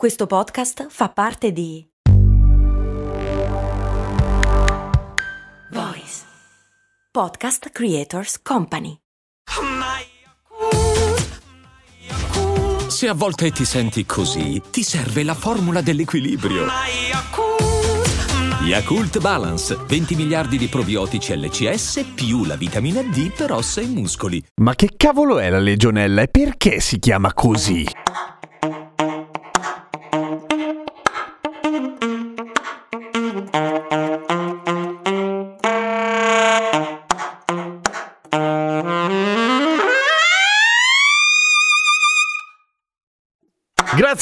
Questo podcast fa parte di Voice Podcast Creators Company. Se a volte ti senti così, ti serve la formula dell'equilibrio. Yakult Balance, 20 miliardi di probiotici LCS più la vitamina D per ossa e muscoli. Ma che cavolo è la legionella e perché si chiama così? Thank you.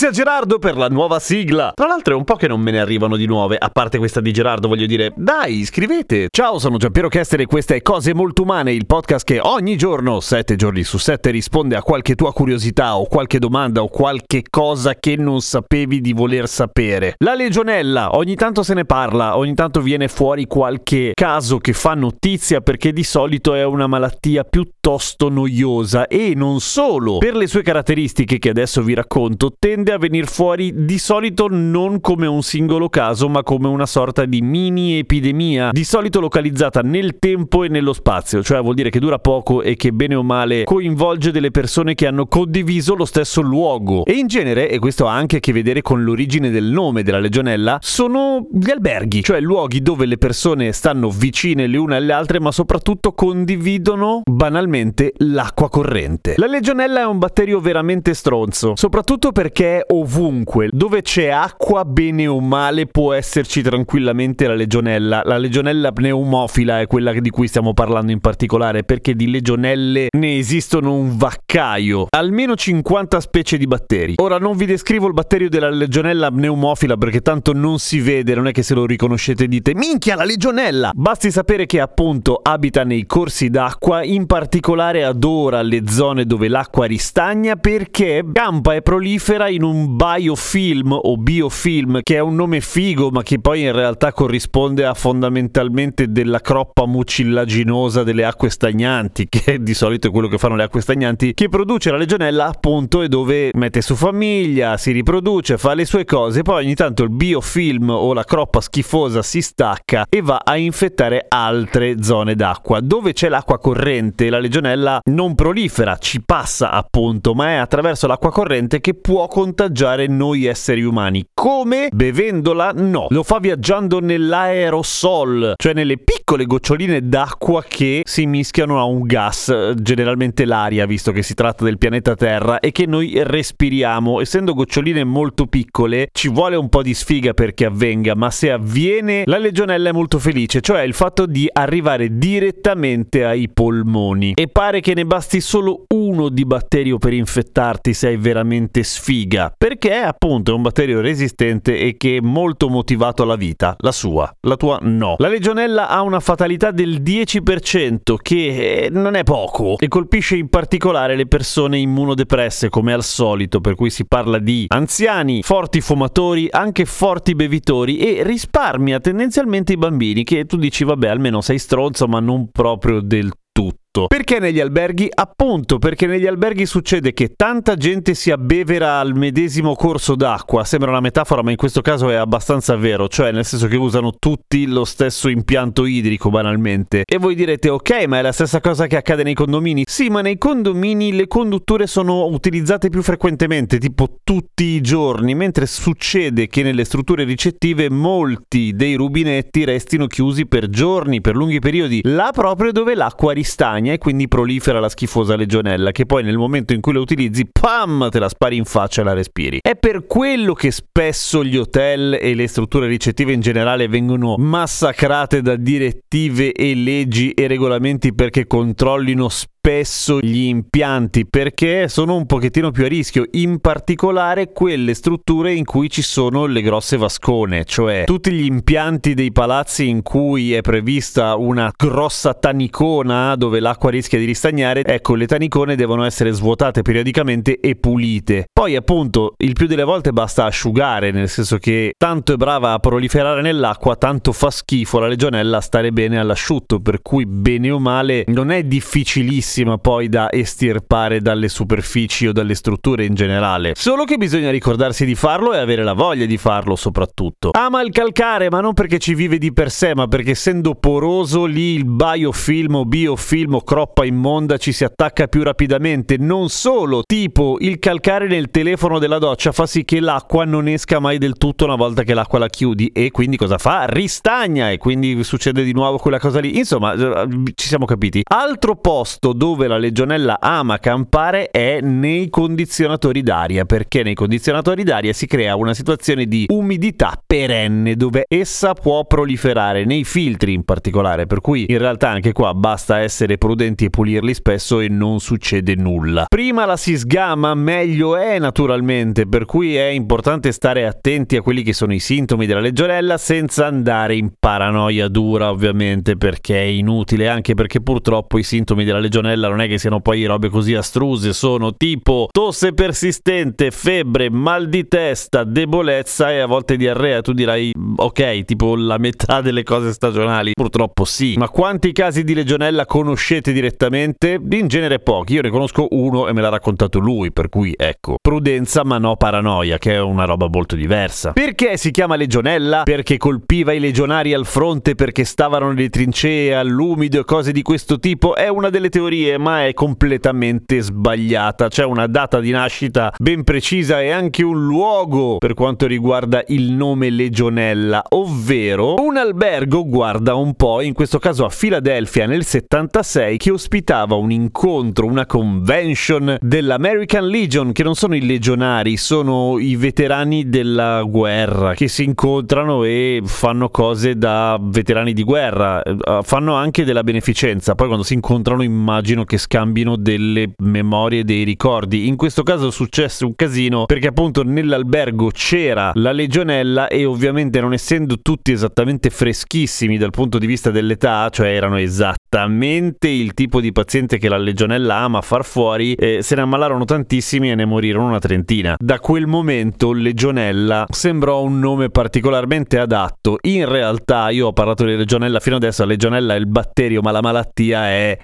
A Gerardo per la nuova sigla. Tra l'altro è un po' che non me ne arrivano di nuove, a parte questa di Gerardo, voglio dire, dai, scrivete. Ciao, sono Giampiero Chester e questa è Cose Molto Umane, il podcast che ogni giorno, sette giorni su sette, risponde a qualche tua curiosità o qualche domanda o qualche cosa che non sapevi di voler sapere. La legionella, ogni tanto se ne parla, ogni tanto viene fuori qualche caso che fa notizia perché di solito è una malattia piuttosto noiosa e non solo. Per le sue caratteristiche che adesso vi racconto, tende a venire fuori di solito non come un singolo caso, ma come una sorta di mini epidemia, di solito localizzata nel tempo e nello spazio, cioè vuol dire che dura poco e che bene o male coinvolge delle persone che hanno condiviso lo stesso luogo. E in genere, e questo ha anche a che vedere con l'origine del nome della legionella, sono gli alberghi, cioè luoghi dove le persone stanno vicine le une alle altre, ma soprattutto condividono banalmente l'acqua corrente. La legionella è un batterio veramente stronzo, soprattutto perché ovunque dove c'è acqua, bene o male, può esserci tranquillamente la legionella. La legionella pneumofila è quella di cui stiamo parlando in particolare, perché di legionelle ne esistono un vaccaio, almeno 50 specie di batteri. Ora non vi descrivo il batterio della legionella pneumofila perché tanto non si vede, non è che se lo riconoscete dite minchia la legionella! Basti sapere che appunto abita nei corsi d'acqua, in particolare adora le zone dove l'acqua ristagna perché campa e prolifera era in un biofilm o biofilm, che è un nome figo, ma che poi in realtà corrisponde a fondamentalmente della croppa mucillaginosa delle acque stagnanti, che di solito è quello che fanno le acque stagnanti, che produce la legionella appunto e dove mette su famiglia, si riproduce, fa le sue cose, poi ogni tanto il biofilm o la croppa schifosa si stacca e va a infettare altre zone d'acqua. Dove c'è l'acqua corrente, la legionella non prolifera, ci passa appunto, ma è attraverso l'acqua corrente che può contagiare noi esseri umani. Come? Bevendola? No. Lo fa viaggiando nell'aerosol, cioè nelle piccole goccioline d'acqua che si mischiano a un gas, generalmente l'aria, visto che si tratta del pianeta Terra, e che noi respiriamo. Essendo goccioline molto piccole, ci vuole un po' di sfiga perché avvenga, ma se avviene, la legionella è molto felice, cioè il fatto di arrivare direttamente ai polmoni. E pare che ne basti solo uno di batterio per infettarti se hai veramente sfiga figa, perché appunto è un batterio resistente e che è molto motivato alla vita, la sua, la tua no. La legionella ha una fatalità del 10%, che eh, non è poco, e colpisce in particolare le persone immunodepresse come al solito, per cui si parla di anziani, forti fumatori, anche forti bevitori e risparmia tendenzialmente i bambini, che tu dici vabbè almeno sei stronzo ma non proprio del tutto. Perché negli alberghi? Appunto perché negli alberghi succede che tanta gente si abbevera al medesimo corso d'acqua. Sembra una metafora, ma in questo caso è abbastanza vero, cioè nel senso che usano tutti lo stesso impianto idrico banalmente. E voi direte ok, ma è la stessa cosa che accade nei condomini? Sì, ma nei condomini le condutture sono utilizzate più frequentemente, tipo tutti i giorni, mentre succede che nelle strutture ricettive molti dei rubinetti restino chiusi per giorni, per lunghi periodi, là proprio dove l'acqua ristagna e quindi prolifera la schifosa legionella che poi nel momento in cui la utilizzi, pam, te la spari in faccia e la respiri. È per quello che spesso gli hotel e le strutture ricettive in generale vengono massacrate da direttive e leggi e regolamenti perché controllino spesso spesso gli impianti perché sono un pochettino più a rischio, in particolare quelle strutture in cui ci sono le grosse vascone, cioè tutti gli impianti dei palazzi in cui è prevista una grossa tanicona dove l'acqua rischia di ristagnare, ecco le tanicone devono essere svuotate periodicamente e pulite. Poi appunto il più delle volte basta asciugare, nel senso che tanto è brava a proliferare nell'acqua, tanto fa schifo la legionella stare bene all'asciutto, per cui bene o male non è difficilissimo facilissima poi da estirpare dalle superfici o dalle strutture in generale. Solo che bisogna ricordarsi di farlo e avere la voglia di farlo soprattutto. Ama il calcare, ma non perché ci vive di per sé, ma perché essendo poroso lì il biofilm o biofilm o croppa immonda ci si attacca più rapidamente. Non solo, tipo il calcare nel telefono della doccia fa sì che l'acqua non esca mai del tutto una volta che l'acqua la chiudi e quindi cosa fa? Ristagna e quindi succede di nuovo quella cosa lì. Insomma, eh, ci siamo capiti. Altro posto dove la legionella ama campare è nei condizionatori d'aria, perché nei condizionatori d'aria si crea una situazione di umidità perenne dove essa può proliferare nei filtri in particolare, per cui in realtà anche qua basta essere prudenti e pulirli spesso e non succede nulla. Prima la si sgama, meglio è naturalmente, per cui è importante stare attenti a quelli che sono i sintomi della legionella senza andare in paranoia dura ovviamente perché è inutile, anche perché purtroppo i sintomi della legionella non è che siano poi robe così astruse, sono tipo tosse persistente, febbre, mal di testa, debolezza e a volte diarrea. Tu dirai ok, tipo la metà delle cose stagionali. Purtroppo sì. Ma quanti casi di legionella conoscete direttamente? In genere pochi. Io ne conosco uno e me l'ha raccontato lui, per cui ecco, prudenza ma no paranoia, che è una roba molto diversa. Perché si chiama legionella? Perché colpiva i legionari al fronte perché stavano nelle trincee all'umido e cose di questo tipo? È una delle teorie, ma è completamente sbagliata. C'è una data di nascita ben precisa e anche un luogo per quanto riguarda il nome legionella, ovvero un albergo, guarda un po', in questo caso a Filadelfia nel 76, che ospitava un incontro, una convention dell'American Legion, che non sono i legionari, sono i veterani della guerra che si incontrano e fanno cose da veterani di guerra, eh, fanno anche della beneficenza, poi quando si incontrano immagino che scambino delle memorie, dei ricordi. In questo caso è successo un casino perché appunto nell'albergo c'era la legionella e ovviamente non essendo tutti esattamente freschissimi dal punto di vista dell'età, cioè erano esattamente il tipo di paziente che la legionella ama far fuori, eh, se ne ammalarono tantissimi e ne morirono una trentina. Da quel momento legionella sembrò un nome particolarmente adatto. In realtà io ho parlato di legionella fino adesso, la legionella è il batterio, ma la malattia è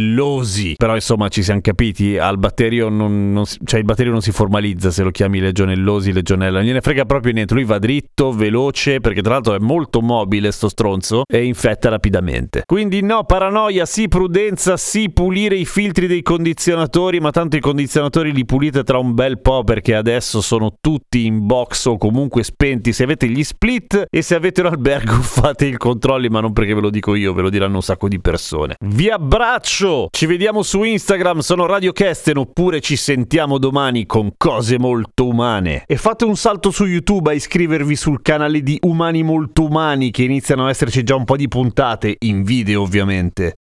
legionellosi. Però insomma ci siamo capiti, al batterio non, non cioè il batterio non si formalizza se lo chiami legionellosi, legionella, non gliene frega proprio niente, lui va dritto, veloce, perché tra l'altro è molto mobile sto stronzo e infetta rapidamente. Quindi no, paranoia, sì, prudenza, sì, pulire i filtri dei condizionatori, ma tanto i condizionatori li pulite tra un bel po' perché adesso sono tutti in box o comunque spenti. Se avete gli split e se avete un albergo fate i controlli, ma non perché ve lo dico io, ve lo diranno un sacco di persone. Vi abbraccio, ci vediamo su Instagram, sono Radio Kesten oppure ci sentiamo domani con cose molto umane. E fate un salto su YouTube a iscrivervi sul canale di Umani Molto Umani che iniziano a esserci già un po' di puntate, in video ovviamente.